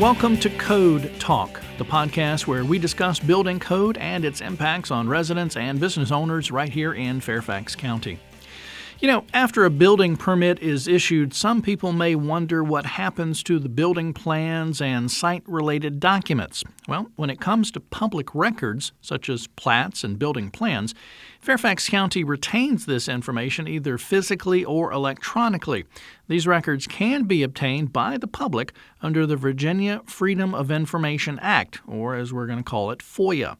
Welcome to Code Talk, the podcast where we discuss building code and its impacts on residents and business owners right here in Fairfax County. You know, after a building permit is issued, some people may wonder what happens to the building plans and site related documents. Well, when it comes to public records, such as plats and building plans, Fairfax County retains this information either physically or electronically. These records can be obtained by the public under the Virginia Freedom of Information Act, or as we're going to call it, FOIA.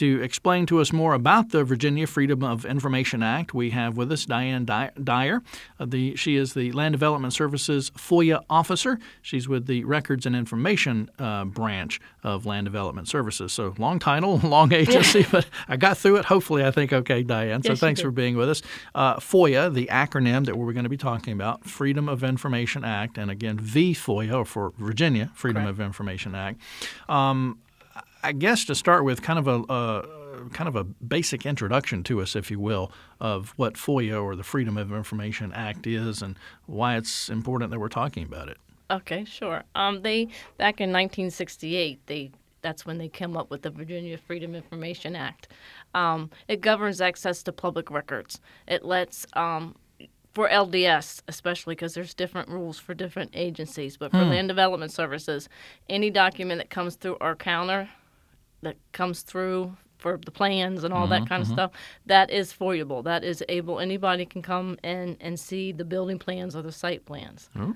To explain to us more about the Virginia Freedom of Information Act, we have with us Dian Dyer. Uh, the, she is the Land Development Services FOIA officer. She's with the Records and Information uh, branch of Land Development Services. So long title, long agency, but I got through it. Hopefully, I think okay, Dian. So yes, thanks for being with us. Uh, FOIA, the acronym that we're going to be talking about, Freedom of Information Act, and again, VFOIA, for Virginia Freedom Correct. of Information Act. Um, I guess to start with, kind of a, a kind of a basic introduction to us, if you will, of what FOIA or the Freedom of Information Act is and why it's important that we're talking about it. Okay, sure. Um, they back in 1968, they that's when they came up with the Virginia Freedom Information Act. Um, it governs access to public records. It lets um, for LDS, especially because there's different rules for different agencies, but for hmm. land development services, any document that comes through our counter that comes through for the plans and all mm-hmm, that kind mm-hmm. of stuff, that is foiable. That is able, anybody can come in and see the building plans or the site plans. Ooh.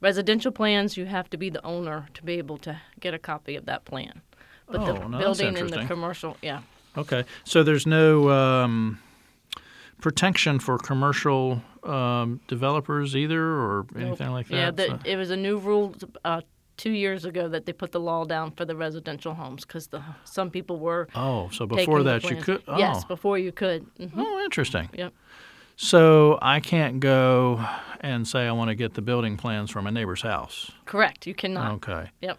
Residential plans, you have to be the owner to be able to get a copy of that plan. But oh, the no, building and the commercial, yeah. Okay. So there's no um, protection for commercial um, developers either or anything nope. like that? Yeah, the, so. it was a new rule uh, two years ago that they put the law down for the residential homes because the some people were. Oh, so before that you could. Oh. Yes, before you could. Mm-hmm. Oh, interesting. Yep. So I can't go and say I want to get the building plans from a neighbor's house. Correct. You cannot. Okay. Yep.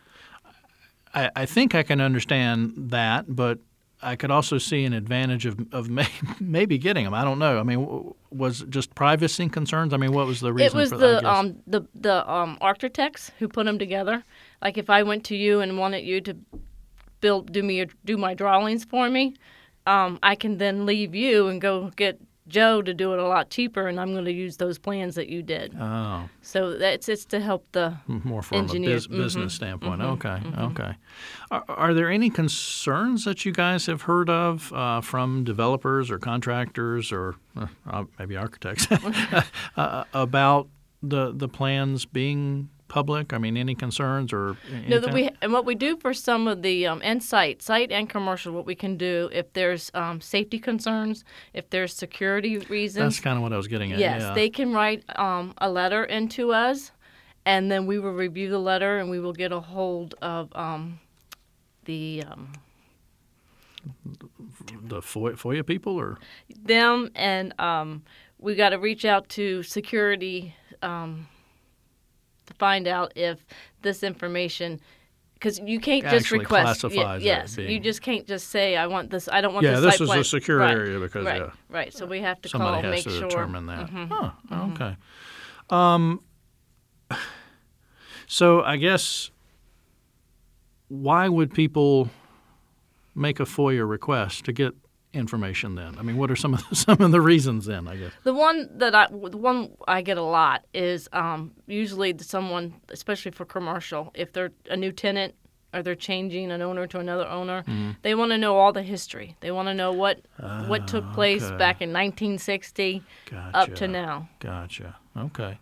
I, I think I can understand that, but I could also see an advantage of of may, maybe getting them. I don't know. I mean, was it just privacy concerns? I mean, what was the reason? It was for the that, um the the um architects who put them together. Like if I went to you and wanted you to build do me do my drawings for me, um, I can then leave you and go get Joe to do it a lot cheaper, and I'm going to use those plans that you did. Oh. So that's it's to help the more from engineers. a biz- business mm-hmm. standpoint. Mm-hmm. Okay, mm-hmm. okay. Are, are, there any concerns that you guys have heard of uh, from developers or contractors or uh, uh maybe architects uh, about the the plans being public? I mean, any concerns or anything? no? That we and what we do for some of the um, and site, site and commercial, what we can do if there's um, safety concerns, if there's security reasons. That's kind of what I was getting at. Yes, yeah. they can write um, a letter into us, and then we will review the letter and we will get a hold of um, the. Um, the FOIA people, or them, and um, we got to reach out to security um, find out if this information because you can't just request. Classifies yes, being, you just can't just say I want this. I don't want yeah, this. this is plan. a secure right. area because right, yeah, right. So we have to somebody call, has make to sure. determine that. Mm-hmm. Huh, mm-hmm. okay. Um, so I guess why would people make a FOIA request to get information then? I mean, what are some of the, some of the reasons then? I guess the one that I the one I get a lot is um, usually someone, especially for commercial, if they're a new tenant or they're changing an owner to another owner, mm-hmm. they want to know all the history. They want to know what uh, what took ah, place okay. back in 1960 gotcha. up to now. Gotcha. Okay.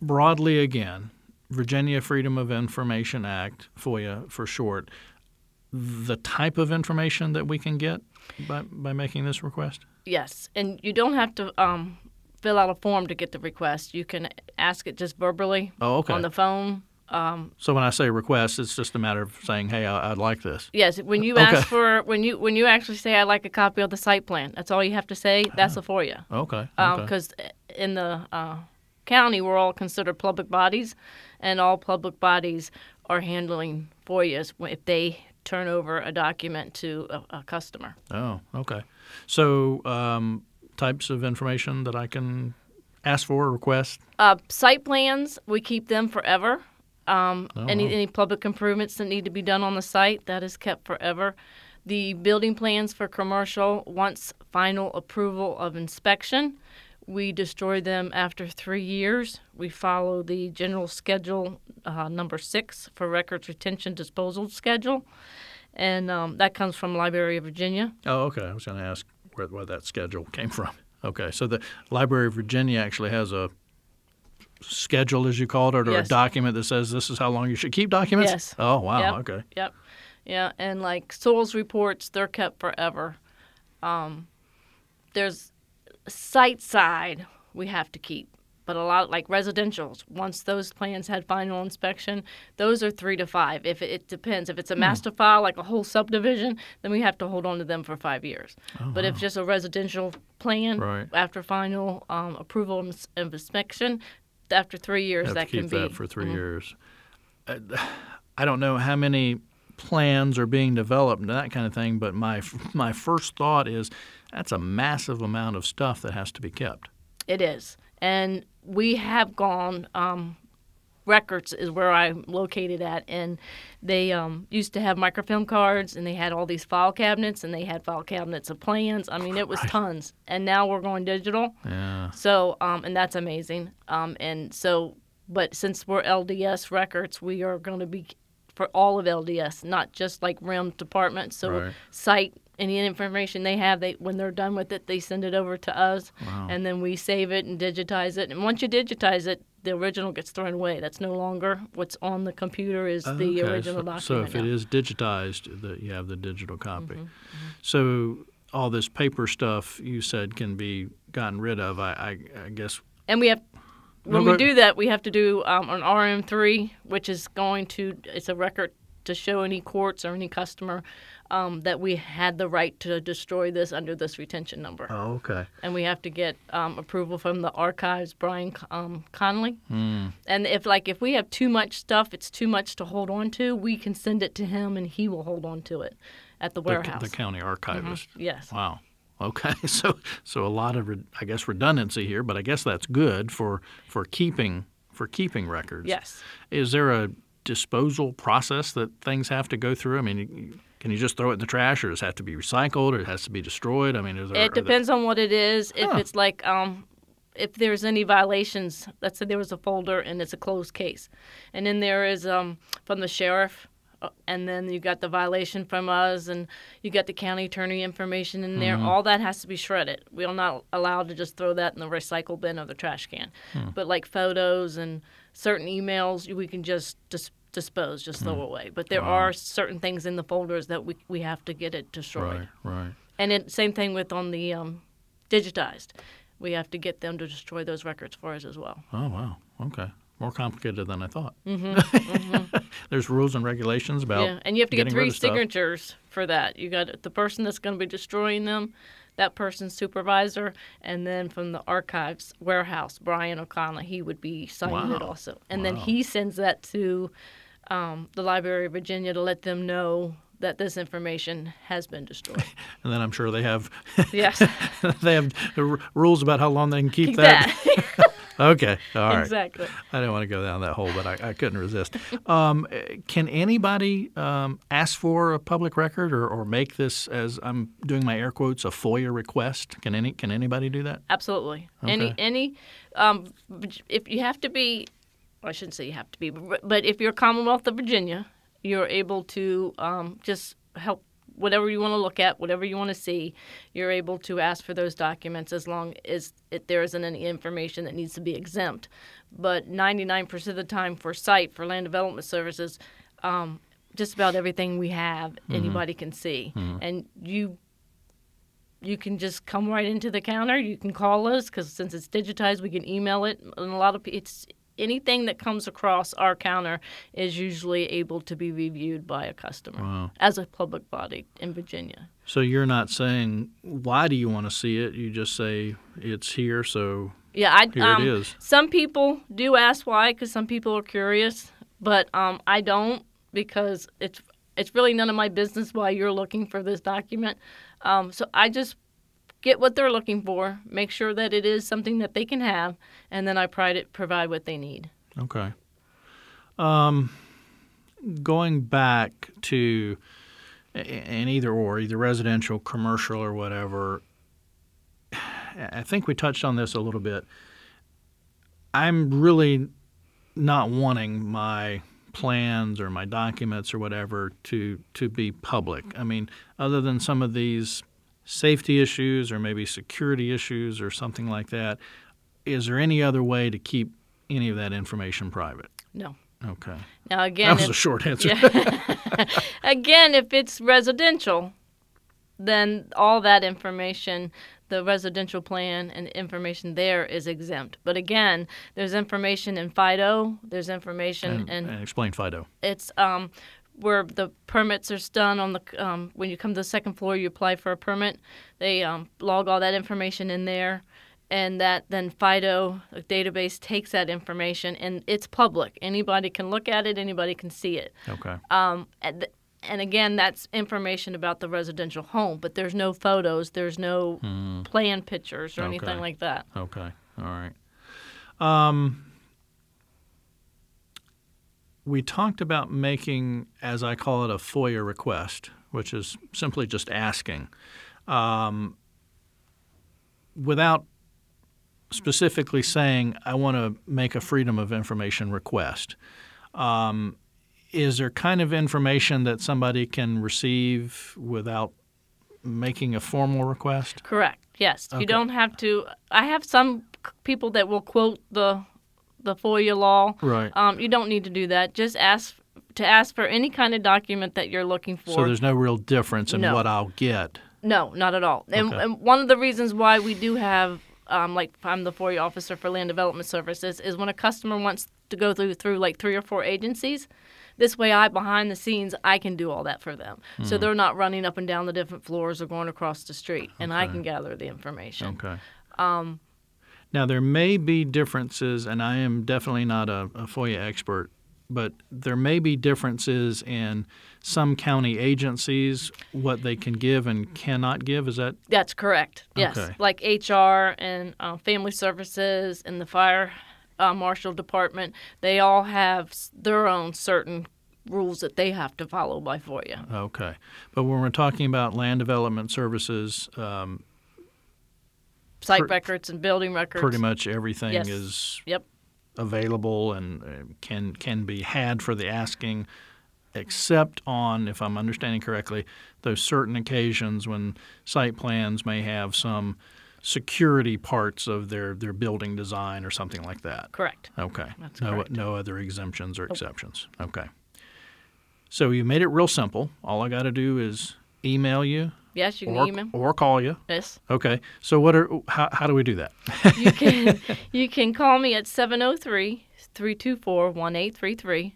Broadly again, Virginia Freedom of Information Act, FOIA for short, the type of information that we can get by, by making this request? Yes, and you don't have to um, fill out a form to get the request. You can ask it just verbally oh, okay. on the phone. Um, so when I say request, it's just a matter of saying, "Hey, I, would like this." Yes, when you okay. ask for when you when you actually say, "I'd like a copy of the site plan," that's all you have to say. That's a FOIA. Okay. Because um, in the uh, county, we're all considered public bodies, and all public bodies are handling FOIAs if they turn over a document to a, a customer. Oh, okay. So, um, types of information that I can ask for, or request? Uh, site plans, we keep them forever. Um, Oh, any wow. any public improvements that need to be done on the site that is kept forever. The building plans for commercial, once final approval of inspection, we destroy them after three years. We follow the general schedule uh, number six for records retention disposal schedule, and um, that comes from Library of Virginia. Oh, okay. I was going to ask where, where that schedule came from. Okay, so the Library of Virginia actually has a schedule, as you called it, or Yes. a document that says this is how long you should keep documents. Yes. Oh, wow. Yep. Okay. Yep. Yeah, and like soils reports, they're kept forever. Um, there's site side we have to keep, but a lot like residentials. Once those plans had final inspection, those are three to five. If it, it depends, if it's a master file like a whole subdivision, then we have to hold on to them for five years. but if just a residential plan Right. after final um, approval and inspection, after three years have that to keep can be that for 3 years. Uh, I don't know how many plans are being developed and that kind of thing, but my my first thought is that's a massive amount of stuff that has to be kept. It is. And we have gone, um, Records is where I'm located at, and they um, used to have microfilm cards, and they had all these file cabinets, and they had file cabinets of plans. I mean, it was tons. And now we're going digital. Yeah. So, um, and that's amazing. Um, and so, but since we're LDS records, we are going to be for all of LDS, not just like RIM department. So, Right. site any information they have, they when they're done with it, they send it over to us, and then we save it and digitize it. And once you digitize it, the original gets thrown away. That's no longer what's on the computer is the original so, document. So if it now. is digitized, that you have the digital copy. Mm-hmm, So all this paper stuff you said can be gotten rid of. I, I, I guess. And we have, when No, we do that, we have to do um, an RM3, which is going to, it's a record to show any courts or any customer um, that we had the right to destroy this under this retention number. Oh, okay. And we have to get um, approval from the archives, Brian um, Conley. Hmm. And if like if we have too much stuff, it's too much to hold on to, we can send it to him and he will hold on to it at the The, warehouse. the county archivist. yes. Wow. Okay. So so a lot of re- I guess redundancy here, but I guess that's good for for keeping for keeping records. Yes. Is there a disposal process that things have to go through? I mean, can you just throw it in the trash, or does it have to be recycled, or it has to be destroyed? I mean, is there? It there- depends on what it is. If it's like um, if there's any violations, let's say there was a folder and it's a closed case, and then there is um from the sheriff, and then you got the violation from us, and you got the county attorney information in there. Mm-hmm. All that has to be shredded. We are not allowed to just throw that in the recycle bin or the trash can. Hmm. But like photos and certain emails, we can just dis- dispose, just throw hmm. away. But there are certain things in the folders that we we have to get it destroyed. Right. Right. And it, same thing with on the um, digitized. We have to get them to destroy those records for us as well. Oh wow. Okay. More complicated than I thought. Mm-hmm. There's rules and regulations about. yeah, and you have to get three of stuff. signatures for that. You got the person that's going to be destroying them, that person's supervisor, and then from the archives warehouse, Brian O'Connell, he would be signing it also. And then he sends that to um, the Library of Virginia to let them know that this information has been destroyed. And then I'm sure they have yes, they have the r- rules about how long they can keep, keep that. that. Okay. All right. exactly. I didn't want to go down that hole, but I, I couldn't resist. Um, eh, can anybody um, ask for a public record or, or make this, as I'm doing my air quotes, a FOIA request? Can any can anybody do that? Absolutely. Any Okay. any um, if you have to be, I shouldn't say you have to be, but, but if you're Commonwealth of Virginia, you're able to um, just help whatever you want to look at, whatever you want to see. You're able to ask for those documents as long as it, there isn't any information that needs to be exempt. But 99% of the time for site for land development services. Um, just about everything we have, anybody can see, and you you can just come right into the counter. You can call us because since it's digitized, we can email it. And a lot of it's anything that comes across our counter is usually able to be reviewed by a customer Wow. as a public body in Virginia. So you're not saying why do you want to see it? You just say it's here, so Yeah, I Here it um, is. Some people do ask why because some people are curious, but um, I don't because it's it's really none of my business why you're looking for this document. Um, so I just get what they're looking for, make sure that it is something that they can have, and then I it, provide what they need. okay. Um, going back to an either or, either residential, commercial, or whatever, I think we touched on this a little bit. I'm really not wanting my plans or my documents or whatever to to be public. I mean, other than some of these safety issues or maybe security issues or something like that, is there any other way to keep any of that information private? No. Okay. Now again, That was if- a short answer. again, if it's residential, then all that information, the residential plan and information there is exempt. But again, there's information in FIDO, there's information And, in and explain FIDO. it's um, where the permits are done on the um, when you come to the second floor, you apply for a permit. They um, log all that information in there, and that then FIDO a database takes that information and it's public. Anybody can look at it. Anybody can see it. Okay. Um, and, and again, that's information about the residential home, but there's no photos, there's no plan pictures or anything like that. Okay. All right. Um, we talked about making, as I call it, a FOIA request, which is simply just asking, um, without specifically saying, I want to make a Freedom of Information request. Um, is there kind of information that somebody can receive without making a formal request? Correct. Yes. Okay. You don't have to. I have some people that will quote the the FOIA law. Right. Um, you don't need to do that. Just ask to ask for any kind of document that you're looking for. So there's no real difference in No. what I'll get. No, not at all. And, Okay. and one of the reasons why we do have, um, like, I'm the FOIA officer for Land Development Services, is when a customer wants to go through through like three or four agencies. This way, I behind the scenes, I can do all that for them, Hmm. so they're not running up and down the different floors or going across the street, and I can gather the information. Okay. Um, now there may be differences, and I am definitely not a, a FOIA expert, but there may be differences in some county agencies what they can give and cannot give. Is that That's correct. Yes, Okay. like HR and uh, Family Services and the Fire uh, Marshal Department, they all have their own certain rules that they have to follow by FOIA. okay? But when we're talking about land development services, um, Site Per- records and building records. pretty much everything Yes. is Yep. available and can can be had for the asking, except on, if I'm understanding correctly, those certain occasions when site plans may have some security parts of their, their building design or something like that. Correct. Okay. That's no correct. no other exemptions or exceptions. Okay. So you made it real simple. All I got to do is email you Yes, you can or, email. or call you. Yes. Okay. So what are how, how do we do that? You can you can call me at 703-324-1833.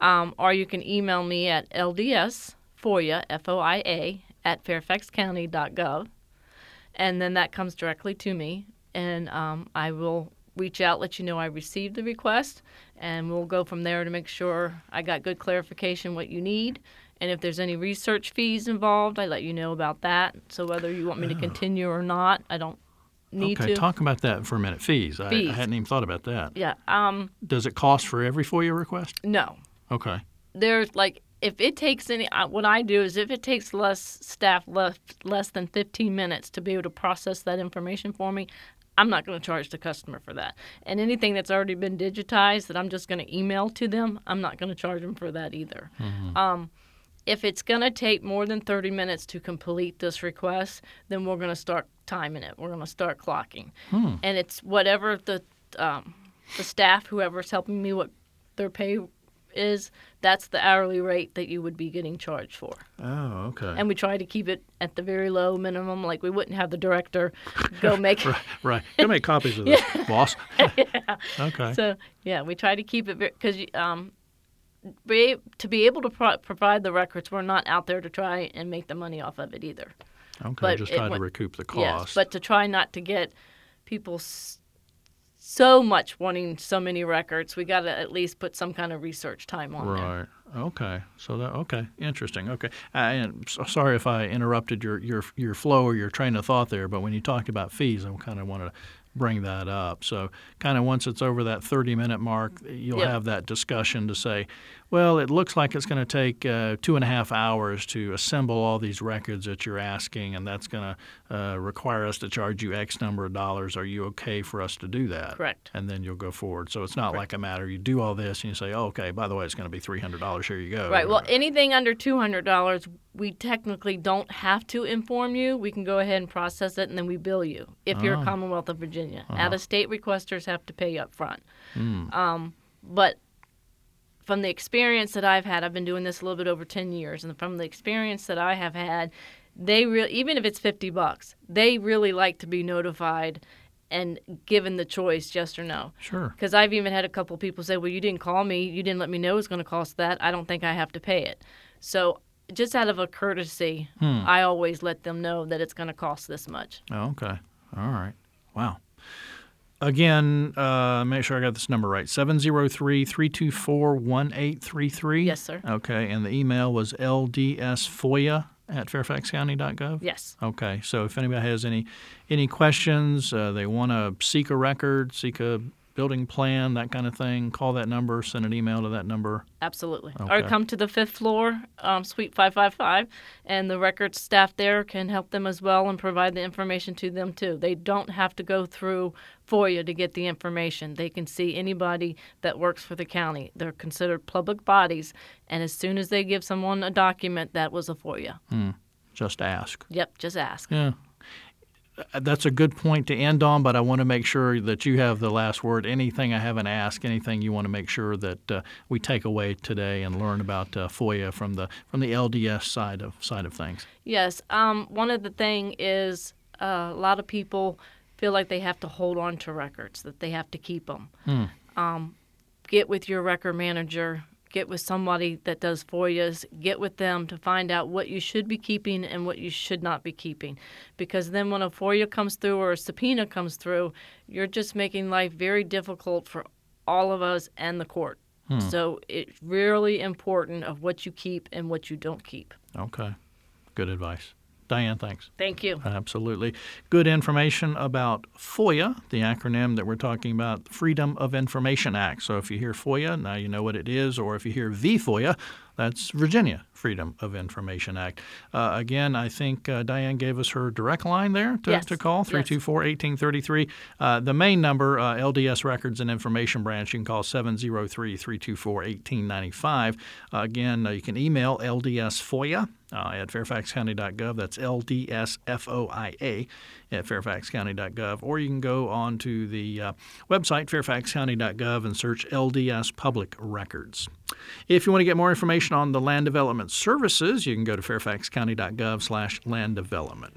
Um, or you can email me at LDS FOIA F O I A at fairfaxcounty.gov. And then that comes directly to me and um, I will reach out, let you know I received the request, and we'll go from there to make sure I got good clarification what you need. And if there's any research fees involved, I let you know about that. So whether you want me to continue or not, I don't need to. okay. to. Talk about that for a minute. Fees. I, I hadn't even thought about that. Yeah. Um. Does it cost for every FOIA request? No. Okay. There's like if it takes any. Uh, what I do is if it takes less staff less less than 15 minutes to be able to process that information for me, I'm not going to charge the customer for that. And anything that's already been digitized that I'm just going to email to them, I'm not going to charge them for that either. Um, if it's going to take more than 30 minutes to complete this request, then we're going to start timing it. We're going to start clocking. And it's whatever the um, the staff, whoever's helping me, what their pay is, that's the hourly rate that you would be getting charged for. Oh, okay. And we try to keep it at the very low minimum. Like we wouldn't have the director go make. right. right. Go make copies of this, boss. yeah. Okay. So yeah, we try to keep it because um, be, to be able to pro- provide the records, we're not out there to try and make the money off of it either. okay. but Just it try to recoup the cost. Yes, but to try not to get people s- so much wanting so many records, we got to at least put some kind of research time on there. Right. Okay. So that okay. Interesting. Okay. I am so sorry if I interrupted your your your flow or your train of thought there, but when you talked about fees, I kind of wanted to bring that up. So, kind of once it's over that 30 minute mark, you'll Yep. have that discussion to say, well, it looks like it's going to take uh, two and a half hours to assemble all these records that you're asking, and that's going to uh, require us to charge you X number of dollars. Are you okay for us to do that? Correct. And then you'll go forward. So, it's not like a matter you do all this and you say, oh, okay, by the way, it's going to be $300. Here you go. Right. Well, anything under two hundred dollars, we technically don't have to inform you. We can go ahead and process it, and then we bill you if you're a Commonwealth of Virginia. Out of state requesters have to pay up front. Um, but from the experience that I've had, I've been doing this a little bit over ten years, and from the experience that I have had, they really even if it's fifty bucks, they really like to be notified and given the choice, yes or no. Sure. Because I've even had a couple people say, "Well, you didn't call me. You didn't let me know it was going to cost that. I don't think I have to pay it." So, just out of a courtesy, hmm. I always let them know that it's going to cost this much. Oh, okay. All right. Wow. Again, uh, make sure I got this number right 703 324 1833. Yes, sir. Okay. And the email was ldsfoia at fairfaxcounty.gov? Yes. Okay. So if anybody has any any questions, uh, they want to seek a record, seek a building plan, that kind of thing, call that number, send an email to that number. Absolutely. Okay. Or come to the fifth floor, um, Suite 555, and the records staff there can help them as well and provide the information to them too. They don't have to go through FOIA to get the information. They can see anybody that works for the county. They're considered public bodies, and as soon as they give someone a document, that was a FOIA. Just ask. Yep, just ask. Yeah. That's a good point to end on, but I want to make sure that you have the last word. Anything I haven't asked, anything you want to make sure that uh, we take away today and learn about uh, FOIA from the from the LDS side of side of things. Yes. Um, one of the thing is uh, a lot of people feel like they have to hold on to records, that they have to keep them. Um, get with your record manager. Get with somebody that does FOIAs. Get with them to find out what you should be keeping and what you should not be keeping. Because then when a FOIA comes through or a subpoena comes through, you're just making life very difficult for all of us and the court. Hmm. So it's really important of what you keep and what you don't keep. Okay, good advice, Dian. Thanks. Thank you. Absolutely. Good information about FOIA, the acronym that we're talking about, Freedom of Information Act. So if you hear FOIA, now you know what it is, or if you hear VFOIA, that's Virginia Freedom of Information Act. Uh, again, I think uh, Dian gave us her direct line there to, Yes. to call, Yes. 324 1833. Uh, the main number, uh, LDS Records and Information Branch, you can call 703 324 1895. Uh, again, uh, you can email LDSFOIA uh, at fairfaxcounty.gov. That's LDSFOIA at fairfaxcounty.gov. Or you can go on to the uh, website, fairfaxcounty.gov, and search LDS Public Records. If you want to get more information on the land development services, you can go to fairfaxcounty.gov slash land development.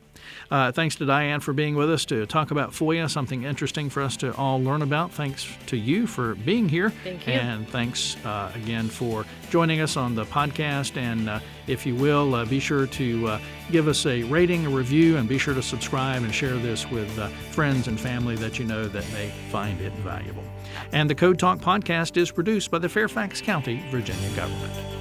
Uh, thanks to Dian for being with us to talk about FOIA, something interesting for us to all learn about. Thanks to you for being here. Thank you. And thanks uh, again for joining us on the podcast. And uh, if you will, uh, be sure to uh, give us a rating, a review, and be sure to subscribe and share this with uh, friends and family that you know that may find it valuable. And the Code Talk podcast is produced by the Fairfax County, Virginia government.